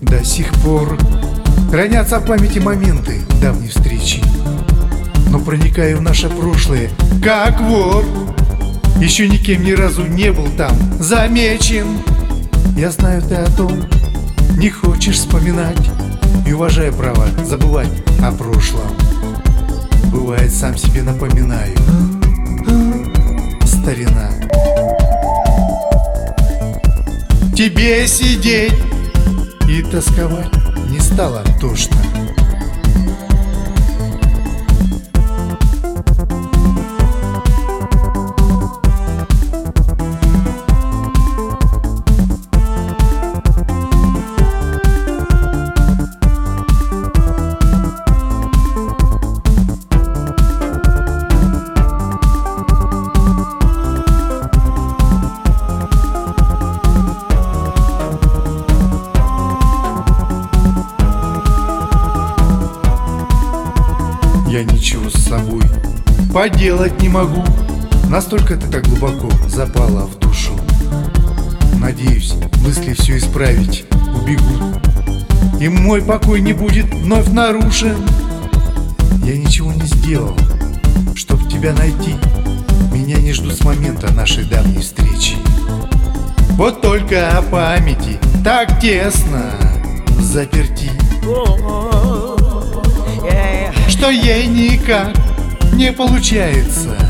До сих пор хранятся в памяти моменты давней встречи. Но проникаю в наше прошлое, как вор Еще никем ни разу не был там замечен. Я знаю ты о том, не хочешь вспоминать И уважаю право забывать о прошлом. Бывает, сам себе напоминаю Старина. Тебе сидеть тосковать. Не стало тошно Я ничего с собой поделать не могу. Настолько ты так глубоко запала в душу. Надеюсь, мысли все исправить убегут И мой покой не будет вновь нарушен. Я ничего не сделал, чтоб тебя найти. Меня не ждут с момента нашей давней встречи. Вот только о памяти так тесно заперти что ей никак не получается